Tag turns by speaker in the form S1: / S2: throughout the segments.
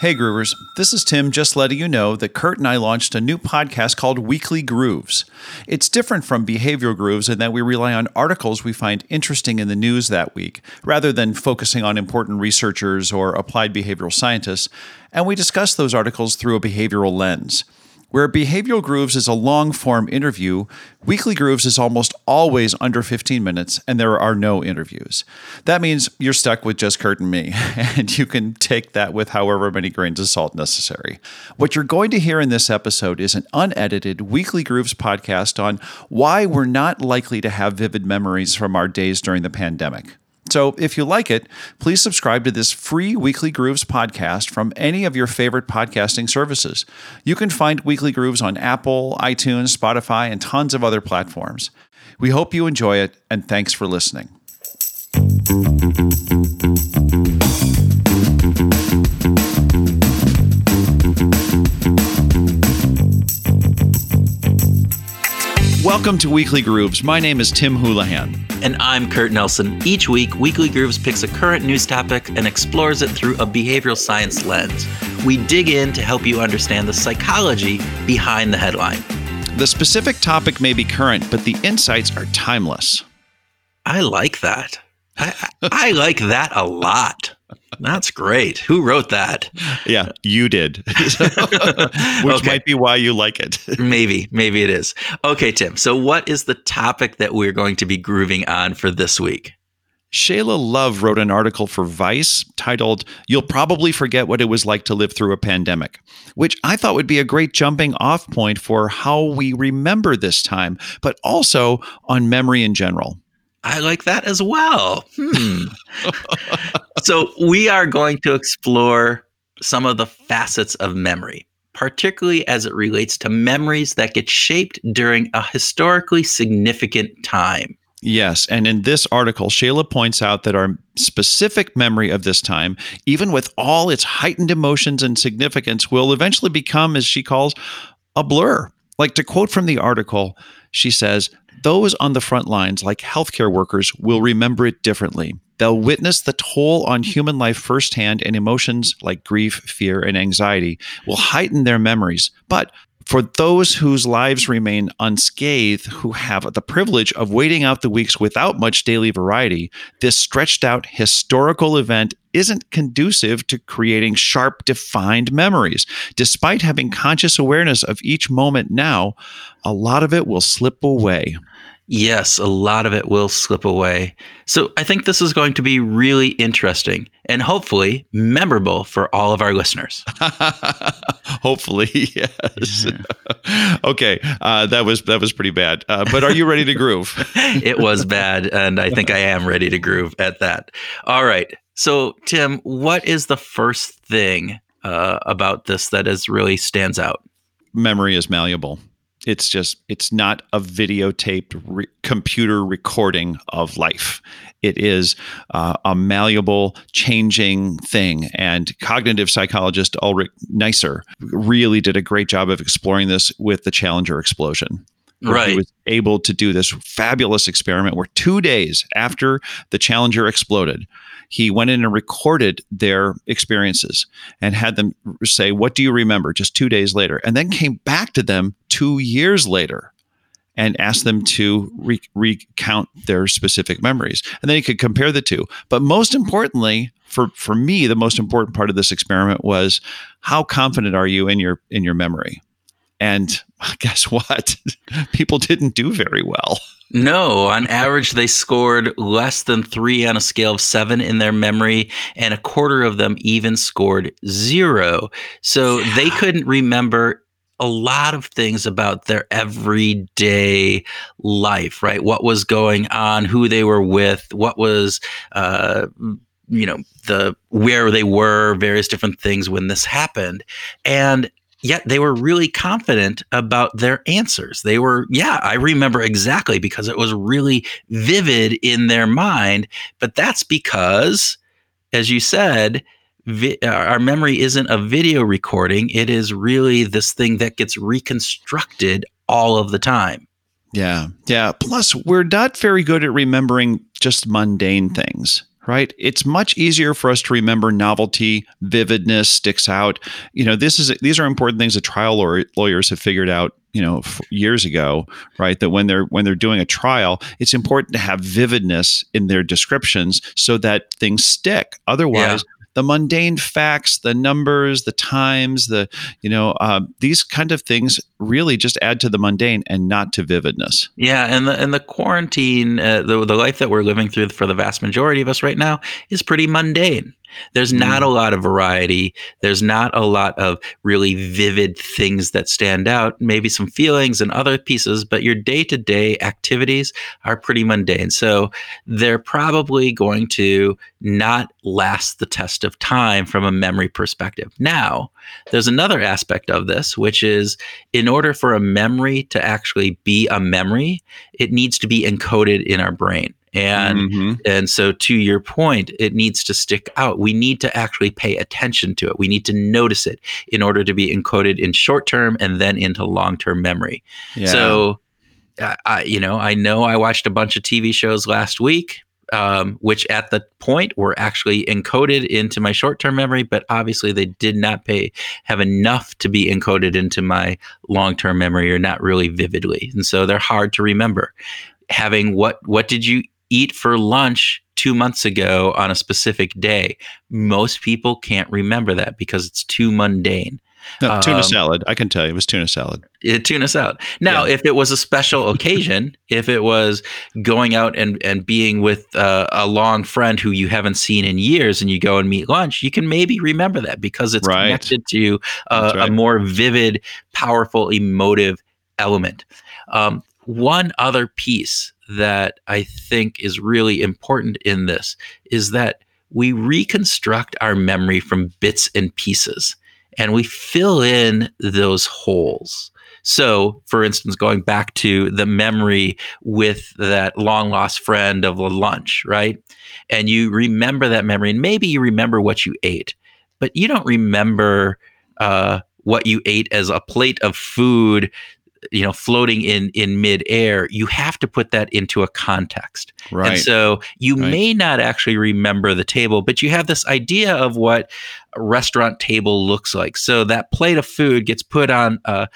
S1: Hey Groovers, this is Tim just letting you know that Kurt and I launched a new podcast called Weekly Grooves. It's different from Behavioral Grooves in that we rely on articles we find interesting in the news that week, rather than focusing on important researchers or applied behavioral scientists, and we discuss those articles through a behavioral lens. Where Behavioral Grooves is a long form interview, Weekly Grooves is almost always under 15 minutes and there are no interviews. That means you're stuck with just Kurt and me, and you can take that with however many grains of salt necessary. What you're going to hear in this episode is an unedited Weekly Grooves podcast on why we're not likely to have vivid memories from our days during the pandemic. So, if you like it, please subscribe to this free Weekly Grooves podcast from any of your favorite podcasting services. You can find Weekly Grooves on Apple, iTunes, Spotify, and tons of other platforms. We hope you enjoy it, and thanks for listening. Welcome to Weekly Grooves. My name is Tim Houlihan.
S2: And I'm Kurt Nelson. Each week, Weekly Grooves picks a current news topic and explores it through a behavioral science lens. We dig in to help you understand the psychology behind the headline.
S1: The specific topic may be current, but the insights are timeless.
S2: I like that. I, I like that a lot. That's great. Who wrote that?
S1: Yeah, you did. Which okay. might be why you like it.
S2: maybe, maybe it is. Okay, Tim. So, what is the topic that we're going to be grooving on for this week?
S1: Shayla Love wrote an article for Vice titled, You'll Probably Forget What It Was Like to Live Through a Pandemic, which I thought would be a great jumping off point for how we remember this time, but also on memory in general.
S2: I like that as well. Hmm. so, we are going to explore some of the facets of memory, particularly as it relates to memories that get shaped during a historically significant time.
S1: Yes. And in this article, Shayla points out that our specific memory of this time, even with all its heightened emotions and significance, will eventually become, as she calls, a blur. Like to quote from the article, she says, those on the front lines, like healthcare workers, will remember it differently. They'll witness the toll on human life firsthand, and emotions like grief, fear, and anxiety will heighten their memories. But for those whose lives remain unscathed, who have the privilege of waiting out the weeks without much daily variety, this stretched out historical event isn't conducive to creating sharp, defined memories. Despite having conscious awareness of each moment now, a lot of it will slip away.
S2: Yes, a lot of it will slip away. So I think this is going to be really interesting and hopefully memorable for all of our listeners.
S1: hopefully, yes. okay, uh, that was that was pretty bad. Uh, but are you ready to groove?
S2: it was bad, and I think I am ready to groove at that. All right. So Tim, what is the first thing uh, about this that is really stands out?
S1: Memory is malleable it's just it's not a videotaped re- computer recording of life. It is uh, a malleable changing thing. And cognitive psychologist ulric neisser really did a great job of exploring this with the challenger explosion
S2: right he was
S1: able to do this fabulous experiment where two days after the challenger exploded he went in and recorded their experiences and had them say, What do you remember? just two days later, and then came back to them two years later and asked them to re- recount their specific memories. And then he could compare the two. But most importantly, for, for me, the most important part of this experiment was how confident are you in your in your memory? And guess what? People didn't do very well.
S2: No, on average, they scored less than three on a scale of seven in their memory, and a quarter of them even scored zero. So yeah. they couldn't remember a lot of things about their everyday life, right? What was going on, who they were with, what was, uh, you know, the where they were, various different things when this happened, and yet they were really confident about their answers. They were, yeah, I remember exactly because it was really vivid in their mind. But that's because, as you said, vi- uh, our memory isn't a video recording, it is really this thing that gets reconstructed all of the time.
S1: Yeah. Yeah. Plus, we're not very good at remembering just mundane things right? It's much easier for us to remember novelty, vividness sticks out. You know, this is these are important things that trial lawyers have figured out you know years ago right that when they're when they're doing a trial it's important to have vividness in their descriptions so that things stick otherwise. The mundane facts the numbers the times the you know uh, these kind of things really just add to the mundane and not to vividness.
S2: Yeah and the and the quarantine uh, the, the life that we're living through for the vast majority of us right now is pretty mundane there's not mm. a lot of variety. There's not a lot of really vivid things that stand out, maybe some feelings and other pieces, but your day to day activities are pretty mundane. So they're probably going to not last the test of time from a memory perspective. Now, there's another aspect of this, which is in order for a memory to actually be a memory, it needs to be encoded in our brain and mm-hmm. and so to your point it needs to stick out we need to actually pay attention to it we need to notice it in order to be encoded in short term and then into long term memory yeah. so I, you know i know i watched a bunch of tv shows last week um, which at the point were actually encoded into my short-term memory, but obviously they did not pay have enough to be encoded into my long-term memory or not really vividly, and so they're hard to remember. Having what what did you eat for lunch two months ago on a specific day. Most people can't remember that because it's too mundane.
S1: No, tuna um, salad. I can tell you it was tuna salad.
S2: It, tuna salad. Now, yeah. if it was a special occasion, if it was going out and, and being with uh, a long friend who you haven't seen in years and you go and meet lunch, you can maybe remember that because it's right. connected to uh, right. a more vivid, powerful, emotive element. Um, one other piece that I think is really important in this is that we reconstruct our memory from bits and pieces and we fill in those holes. So, for instance, going back to the memory with that long lost friend of a lunch, right? And you remember that memory, and maybe you remember what you ate, but you don't remember uh, what you ate as a plate of food you know floating in in midair you have to put that into a context right and so you right. may not actually remember the table but you have this idea of what a restaurant table looks like so that plate of food gets put on a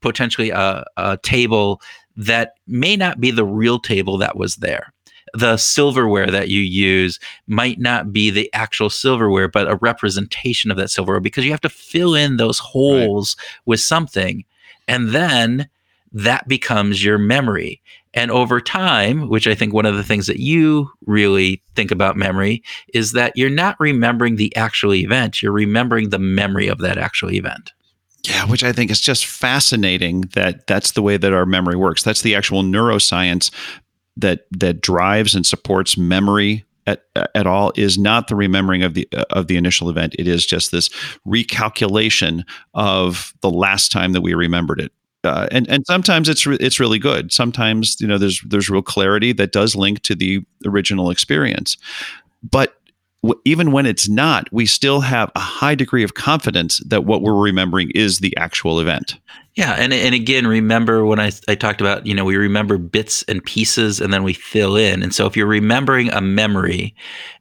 S2: potentially a, a table that may not be the real table that was there the silverware that you use might not be the actual silverware, but a representation of that silverware because you have to fill in those holes right. with something. And then that becomes your memory. And over time, which I think one of the things that you really think about memory is that you're not remembering the actual event, you're remembering the memory of that actual event.
S1: Yeah, which I think is just fascinating that that's the way that our memory works. That's the actual neuroscience that that drives and supports memory at, at all is not the remembering of the of the initial event. It is just this recalculation of the last time that we remembered it. Uh, and and sometimes it's re- it's really good. Sometimes you know there's there's real clarity that does link to the original experience, but even when it's not, we still have a high degree of confidence that what we're remembering is the actual event.
S2: Yeah, and and again, remember when I I talked about you know we remember bits and pieces and then we fill in, and so if you're remembering a memory,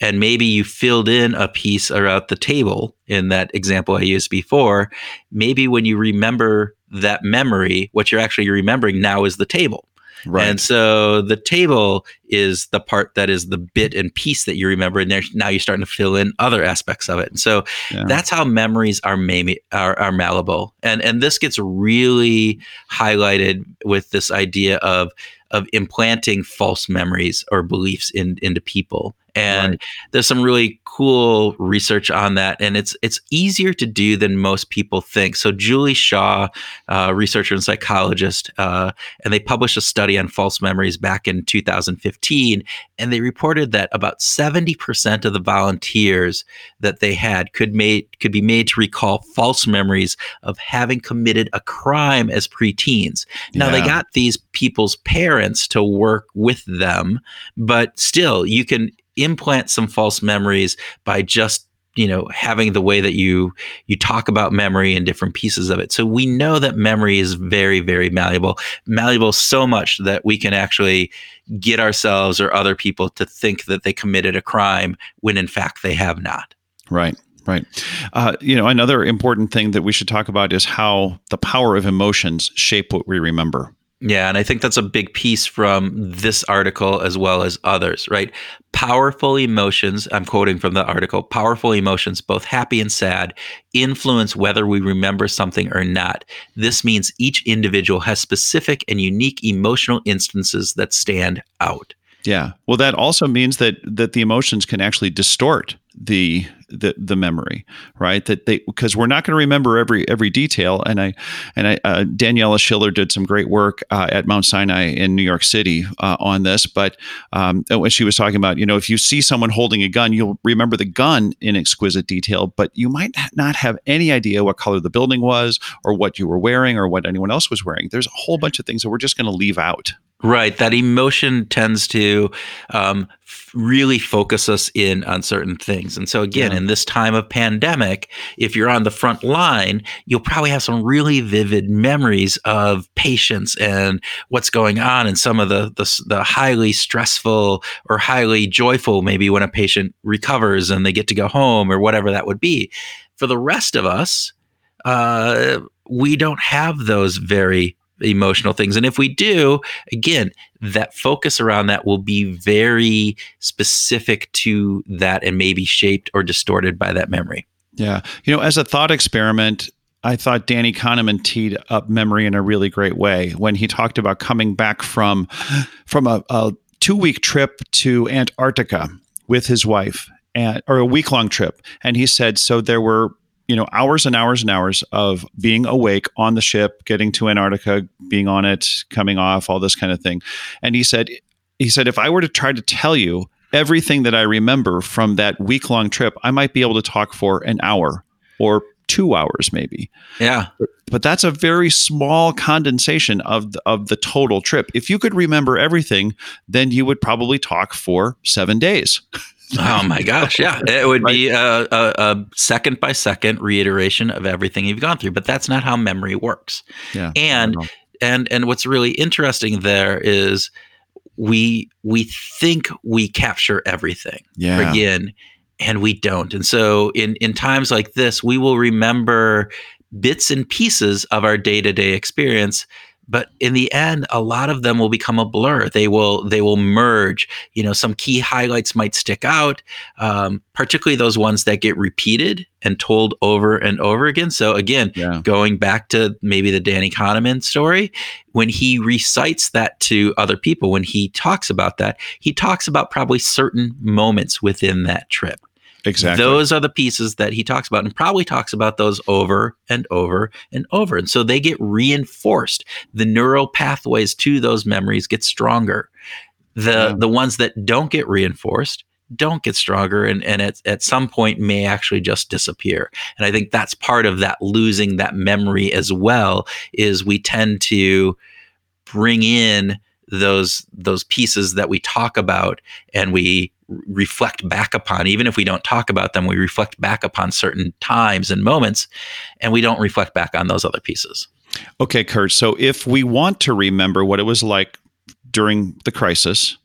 S2: and maybe you filled in a piece around the table in that example I used before, maybe when you remember that memory, what you're actually remembering now is the table. Right. And so the table is the part that is the bit and piece that you remember, and there now you're starting to fill in other aspects of it. And so yeah. that's how memories are, maybe are are malleable. And and this gets really highlighted with this idea of of implanting false memories or beliefs in into people. And right. there's some really cool research on that, and it's it's easier to do than most people think. So Julie Shaw, uh, researcher and psychologist, uh, and they published a study on false memories back in 2015, and they reported that about 70% of the volunteers that they had could made could be made to recall false memories of having committed a crime as preteens. Now yeah. they got these people's parents to work with them, but still you can implant some false memories by just you know having the way that you you talk about memory and different pieces of it. So we know that memory is very very malleable malleable so much that we can actually get ourselves or other people to think that they committed a crime when in fact they have not.
S1: Right right. Uh, you know another important thing that we should talk about is how the power of emotions shape what we remember
S2: yeah, and I think that's a big piece from this article as well as others, right? Powerful emotions, I'm quoting from the article, powerful emotions, both happy and sad, influence whether we remember something or not. This means each individual has specific and unique emotional instances that stand out.
S1: Yeah. Well, that also means that that the emotions can actually distort the the the memory, right? That they because we're not going to remember every every detail. And I and I uh, Daniela Schiller did some great work uh, at Mount Sinai in New York City uh, on this. But um, when she was talking about, you know, if you see someone holding a gun, you'll remember the gun in exquisite detail, but you might not have any idea what color the building was, or what you were wearing, or what anyone else was wearing. There's a whole bunch of things that we're just going to leave out.
S2: Right. That emotion tends to um, really focus us in on certain things. And so, again, yeah. in this time of pandemic, if you're on the front line, you'll probably have some really vivid memories of patients and what's going on and some of the, the, the highly stressful or highly joyful, maybe when a patient recovers and they get to go home or whatever that would be. For the rest of us, uh, we don't have those very emotional things. And if we do, again, that focus around that will be very specific to that and maybe shaped or distorted by that memory.
S1: Yeah. You know, as a thought experiment, I thought Danny Kahneman teed up memory in a really great way when he talked about coming back from from a, a two week trip to Antarctica with his wife and or a week long trip. And he said so there were you know hours and hours and hours of being awake on the ship getting to antarctica being on it coming off all this kind of thing. And he said he said if i were to try to tell you everything that i remember from that week long trip i might be able to talk for an hour or two hours maybe.
S2: Yeah.
S1: But, but that's a very small condensation of the, of the total trip. If you could remember everything then you would probably talk for seven days
S2: oh my gosh, yeah, it would be a, a, a, second by second reiteration of everything you've gone through, but that's not how memory works.
S1: Yeah,
S2: and and and what's really interesting there is we we think we capture everything.
S1: Yeah.
S2: Again, and we don't. And so in in times like this, we will remember bits and pieces of our day to day experience but in the end a lot of them will become a blur. They will they will merge. You know some key highlights might stick out um, particularly those ones that get repeated and told over and over again. So again yeah. going back to maybe the danny kahneman story when he recites that to other people when he talks about that he talks about probably certain moments within that trip
S1: Exactly.
S2: Those are the pieces that he talks about and probably talks about those over and over and over. And so they get reinforced. The neural pathways to those memories get stronger. The yeah. the ones that don't get reinforced don't get stronger and, and at, at some point may actually just disappear. And I think that's part of that losing that memory as well is we tend to bring in those those pieces that we talk about and we reflect back upon even if we don't talk about them we reflect back upon certain times and moments and we don't reflect back on those other pieces.
S1: Okay kurt so if we want to remember what it was like during the crisis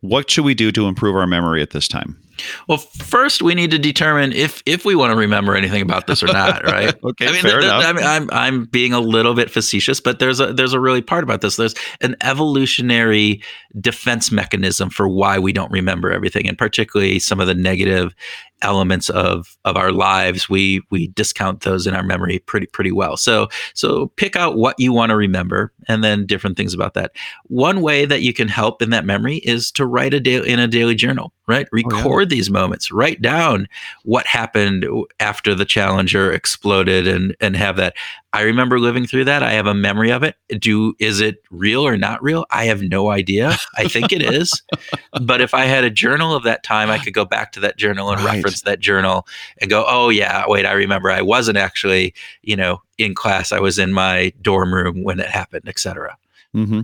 S1: what should we do to improve our memory at this time
S2: well, first we need to determine if if we want to remember anything about this or not, right?
S1: okay, I mean, fair enough. I
S2: mean, I'm I'm being a little bit facetious, but there's a there's a really part about this. There's an evolutionary defense mechanism for why we don't remember everything, and particularly some of the negative elements of of our lives we we discount those in our memory pretty pretty well so so pick out what you want to remember and then different things about that one way that you can help in that memory is to write a day in a daily journal right record oh, yeah. these moments write down what happened after the challenger exploded and and have that I remember living through that. I have a memory of it. Do is it real or not real? I have no idea. I think it is. but if I had a journal of that time, I could go back to that journal and right. reference that journal and go, "Oh yeah, wait, I remember I wasn't actually, you know, in class. I was in my dorm room when it happened, etc."
S1: Mm-hmm.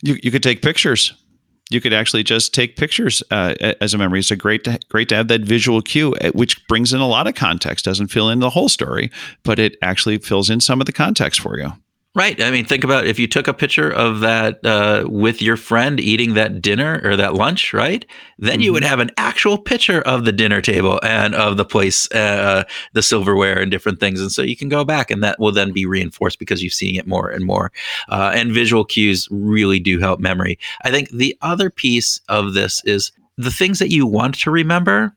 S1: You you could take pictures you could actually just take pictures uh, as a memory. It's a great to, great to have that visual cue, uh, which brings in a lot of context. Doesn't fill in the whole story, but it actually fills in some of the context for you.
S2: Right. I mean, think about if you took a picture of that uh, with your friend eating that dinner or that lunch, right? Then mm-hmm. you would mm-hmm. have an actual picture of the dinner table and of the place, uh, the silverware and different things. And so you can go back and that will then be reinforced because you've seen it more and more. Uh, and visual cues really do help memory. I think the other piece of this is the things that you want to remember,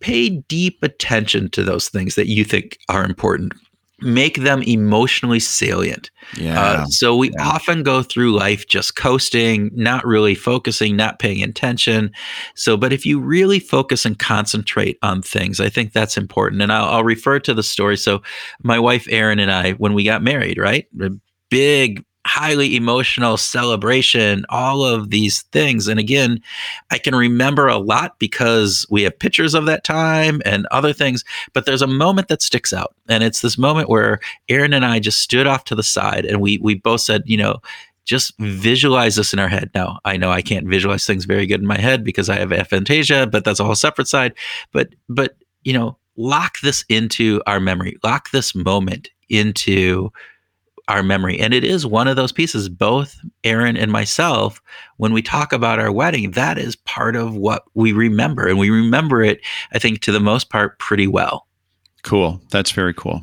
S2: pay deep attention to those things that you think are important make them emotionally salient.
S1: Yeah. Uh,
S2: so we
S1: yeah.
S2: often go through life just coasting, not really focusing, not paying attention. So, but if you really focus and concentrate on things, I think that's important. And I'll, I'll refer to the story. So, my wife Erin and I, when we got married, right, a big highly emotional celebration, all of these things. And again, I can remember a lot because we have pictures of that time and other things, but there's a moment that sticks out. And it's this moment where Erin and I just stood off to the side and we we both said, you know, just visualize this in our head. Now, I know I can't visualize things very good in my head because I have aphantasia, but that's a whole separate side. But but you know, lock this into our memory. Lock this moment into our memory. And it is one of those pieces, both Erin and myself, when we talk about our wedding, that is part of what we remember. And we remember it, I think, to the most part, pretty well.
S1: Cool. That's very cool.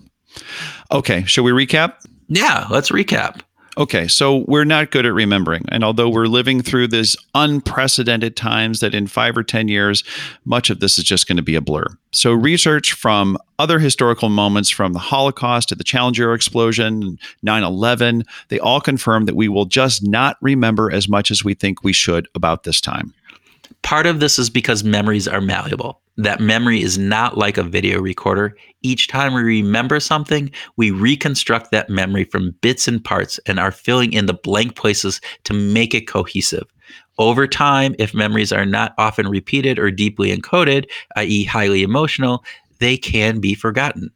S1: Okay. Shall we recap?
S2: Yeah, let's recap.
S1: Okay, so we're not good at remembering. And although we're living through these unprecedented times that in five or 10 years, much of this is just going to be a blur. So, research from other historical moments from the Holocaust to the Challenger explosion, 9 11, they all confirm that we will just not remember as much as we think we should about this time.
S2: Part of this is because memories are malleable that memory is not like a video recorder. Each time we remember something, we reconstruct that memory from bits and parts and are filling in the blank places to make it cohesive. Over time, if memories are not often repeated or deeply encoded, i.e., highly emotional, they can be forgotten.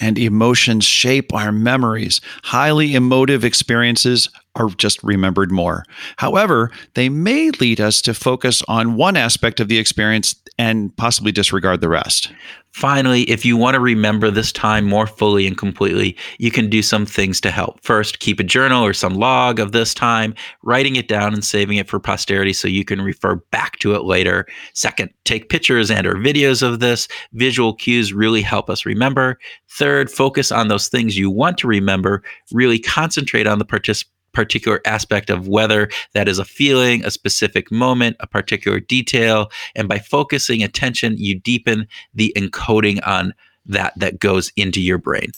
S1: And emotions shape our memories. Highly emotive experiences are just remembered more. However, they may lead us to focus on one aspect of the experience and possibly disregard the rest.
S2: Finally, if you want to remember this time more fully and completely, you can do some things to help. First, keep a journal or some log of this time, writing it down and saving it for posterity so you can refer back to it later. Second, take pictures and or videos of this. Visual cues really help us remember. Third, focus on those things you want to remember. Really concentrate on the participant particular aspect of whether that is a feeling, a specific moment, a particular detail. And by focusing attention, you deepen the encoding on that that goes into your brain.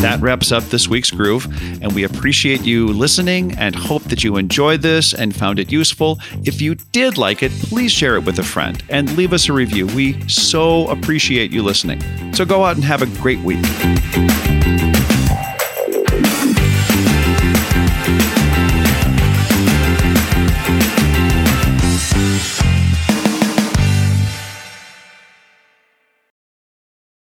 S1: That wraps up this week's groove, and we appreciate you listening and hope that you enjoyed this and found it useful. If you did like it, please share it with a friend and leave us a review. We so appreciate you listening. So go out and have a great week.